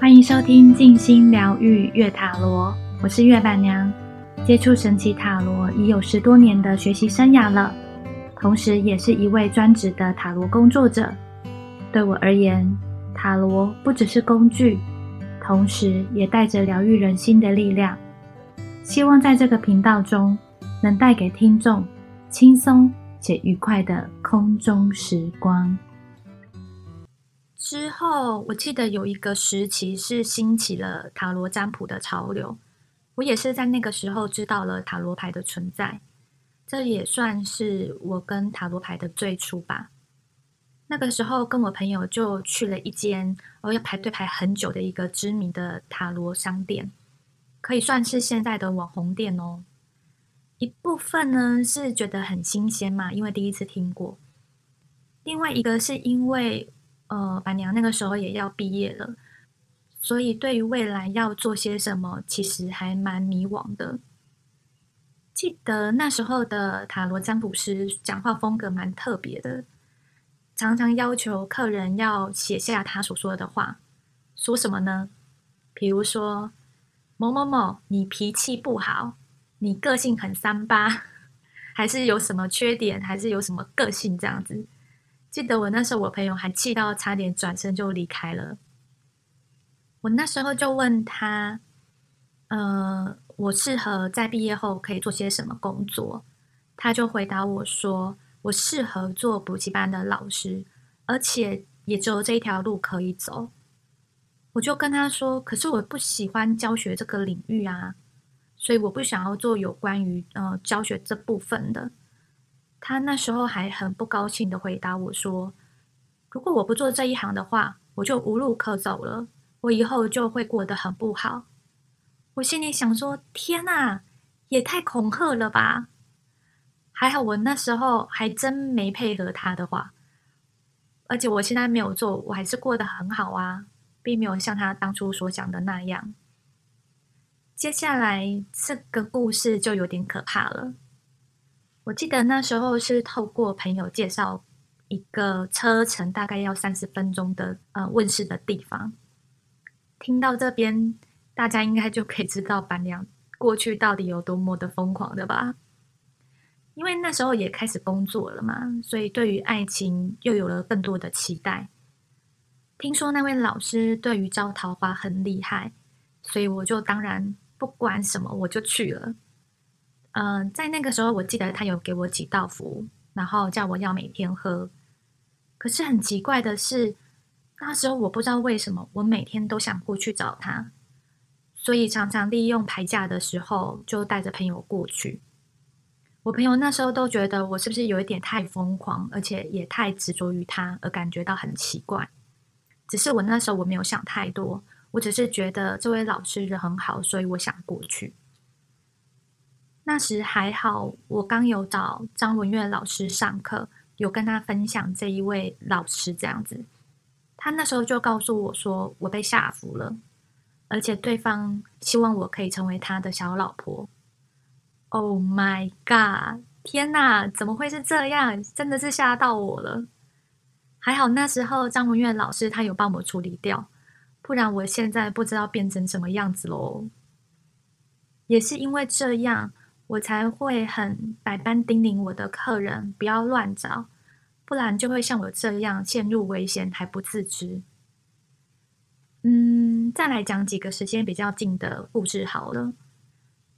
欢迎收听静心疗愈月塔罗，我是月板娘。接触神奇塔罗已有十多年的学习生涯了，同时也是一位专职的塔罗工作者。对我而言，塔罗不只是工具，同时也带着疗愈人心的力量。希望在这个频道中，能带给听众轻松且愉快的空中时光。之后，我记得有一个时期是兴起了塔罗占卜的潮流，我也是在那个时候知道了塔罗牌的存在，这也算是我跟塔罗牌的最初吧。那个时候，跟我朋友就去了一间哦要排队排很久的一个知名的塔罗商店，可以算是现在的网红店哦。一部分呢是觉得很新鲜嘛，因为第一次听过；另外一个是因为。呃，板娘那个时候也要毕业了，所以对于未来要做些什么，其实还蛮迷惘的。记得那时候的塔罗占卜师讲话风格蛮特别的，常常要求客人要写下他所说的话。说什么呢？比如说某某某，你脾气不好，你个性很三八，还是有什么缺点，还是有什么个性这样子。记得我那时候，我朋友还气到差点转身就离开了。我那时候就问他：“呃，我适合在毕业后可以做些什么工作？”他就回答我说：“我适合做补习班的老师，而且也只有这一条路可以走。”我就跟他说：“可是我不喜欢教学这个领域啊，所以我不想要做有关于呃教学这部分的。”他那时候还很不高兴的回答我说：“如果我不做这一行的话，我就无路可走了，我以后就会过得很不好。”我心里想说：“天哪，也太恐吓了吧！”还好我那时候还真没配合他的话，而且我现在没有做，我还是过得很好啊，并没有像他当初所讲的那样。接下来这个故事就有点可怕了。我记得那时候是透过朋友介绍一个车程大概要三十分钟的呃问世的地方。听到这边，大家应该就可以知道板娘过去到底有多么的疯狂的吧？因为那时候也开始工作了嘛，所以对于爱情又有了更多的期待。听说那位老师对于招桃花很厉害，所以我就当然不管什么我就去了。嗯，在那个时候，我记得他有给我几道符，然后叫我要每天喝。可是很奇怪的是，那时候我不知道为什么，我每天都想过去找他，所以常常利用排假的时候就带着朋友过去。我朋友那时候都觉得我是不是有一点太疯狂，而且也太执着于他，而感觉到很奇怪。只是我那时候我没有想太多，我只是觉得这位老师人很好，所以我想过去。那时还好，我刚有找张文月老师上课，有跟他分享这一位老师这样子。他那时候就告诉我说，我被下服了，而且对方希望我可以成为他的小老婆。Oh my god！天哪，怎么会是这样？真的是吓到我了。还好那时候张文月老师他有帮我处理掉，不然我现在不知道变成什么样子喽。也是因为这样。我才会很百般叮咛我的客人不要乱找，不然就会像我这样陷入危险还不自知。嗯，再来讲几个时间比较近的故事好了。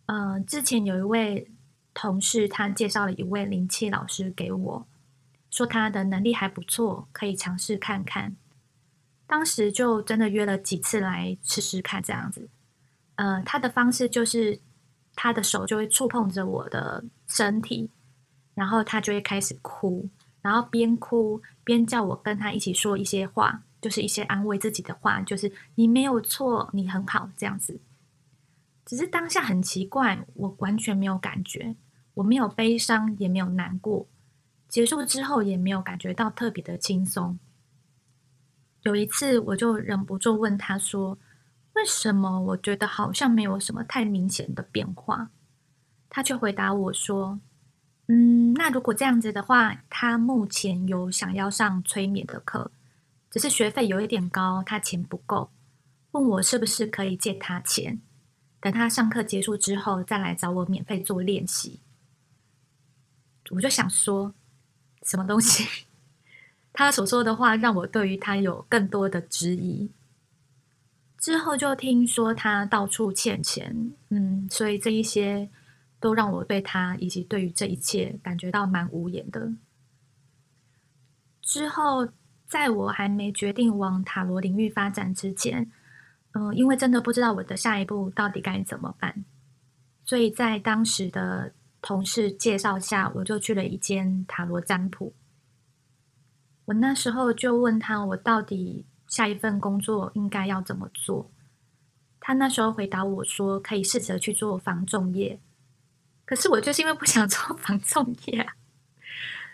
呃，之前有一位同事，他介绍了一位灵气老师给我，说他的能力还不错，可以尝试看看。当时就真的约了几次来试试看这样子。呃，他的方式就是。他的手就会触碰着我的身体，然后他就会开始哭，然后边哭边叫我跟他一起说一些话，就是一些安慰自己的话，就是你没有错，你很好这样子。只是当下很奇怪，我完全没有感觉，我没有悲伤，也没有难过。结束之后也没有感觉到特别的轻松。有一次，我就忍不住问他说。为什么我觉得好像没有什么太明显的变化？他却回答我说：“嗯，那如果这样子的话，他目前有想要上催眠的课，只是学费有一点高，他钱不够。问我是不是可以借他钱，等他上课结束之后再来找我免费做练习。我就想说，什么东西？他所说的话让我对于他有更多的质疑。之后就听说他到处欠钱，嗯，所以这一些都让我对他以及对于这一切感觉到蛮无言的。之后，在我还没决定往塔罗领域发展之前，嗯，因为真的不知道我的下一步到底该怎么办，所以在当时的同事介绍下，我就去了一间塔罗占卜。我那时候就问他，我到底。下一份工作应该要怎么做？他那时候回答我说：“可以试着去做防重业。”可是我就是因为不想做防重业，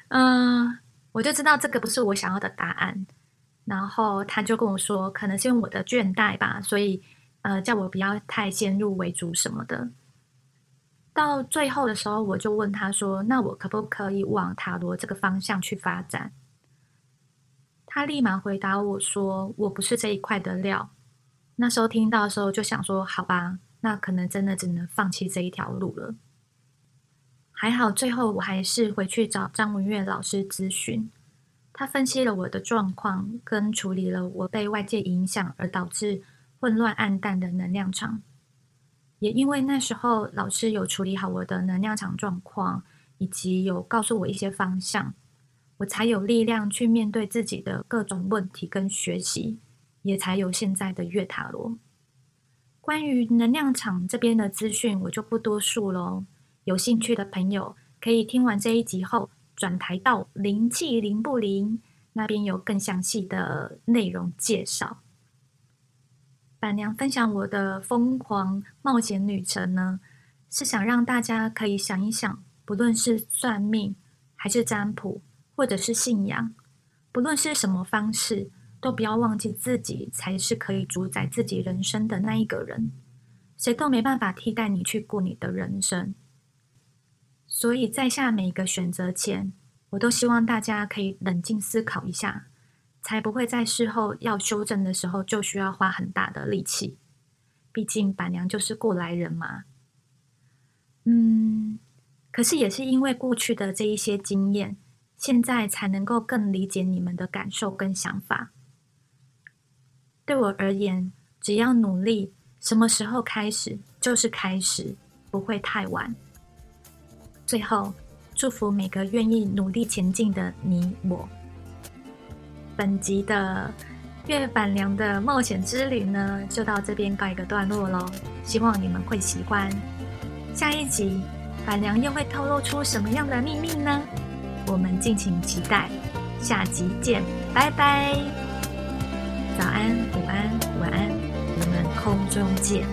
嗯，我就知道这个不是我想要的答案。然后他就跟我说：“可能是因为我的倦怠吧，所以呃，叫我不要太先入为主什么的。”到最后的时候，我就问他说：“那我可不可以往塔罗这个方向去发展？”他立马回答我说：“我不是这一块的料。”那时候听到的时候就想说：“好吧，那可能真的只能放弃这一条路了。”还好，最后我还是回去找张文月老师咨询。他分析了我的状况，跟处理了我被外界影响而导致混乱暗淡的能量场。也因为那时候老师有处理好我的能量场状况，以及有告诉我一些方向。我才有力量去面对自己的各种问题跟学习，也才有现在的月塔罗。关于能量场这边的资讯，我就不多述喽。有兴趣的朋友可以听完这一集后，转台到灵气灵不灵那边有更详细的内容介绍。板娘分享我的疯狂冒险旅程呢，是想让大家可以想一想，不论是算命还是占卜。或者是信仰，不论是什么方式，都不要忘记自己才是可以主宰自己人生的那一个人，谁都没办法替代你去过你的人生。所以在下每一个选择前，我都希望大家可以冷静思考一下，才不会在事后要修正的时候就需要花很大的力气。毕竟板娘就是过来人嘛。嗯，可是也是因为过去的这一些经验。现在才能够更理解你们的感受跟想法。对我而言，只要努力，什么时候开始就是开始，不会太晚。最后，祝福每个愿意努力前进的你我。本集的月板娘的冒险之旅呢，就到这边告一个段落喽。希望你们会喜欢。下一集，板娘又会透露出什么样的秘密呢？我们敬请期待，下集见，拜拜！早安，午安，晚安，我们空中见。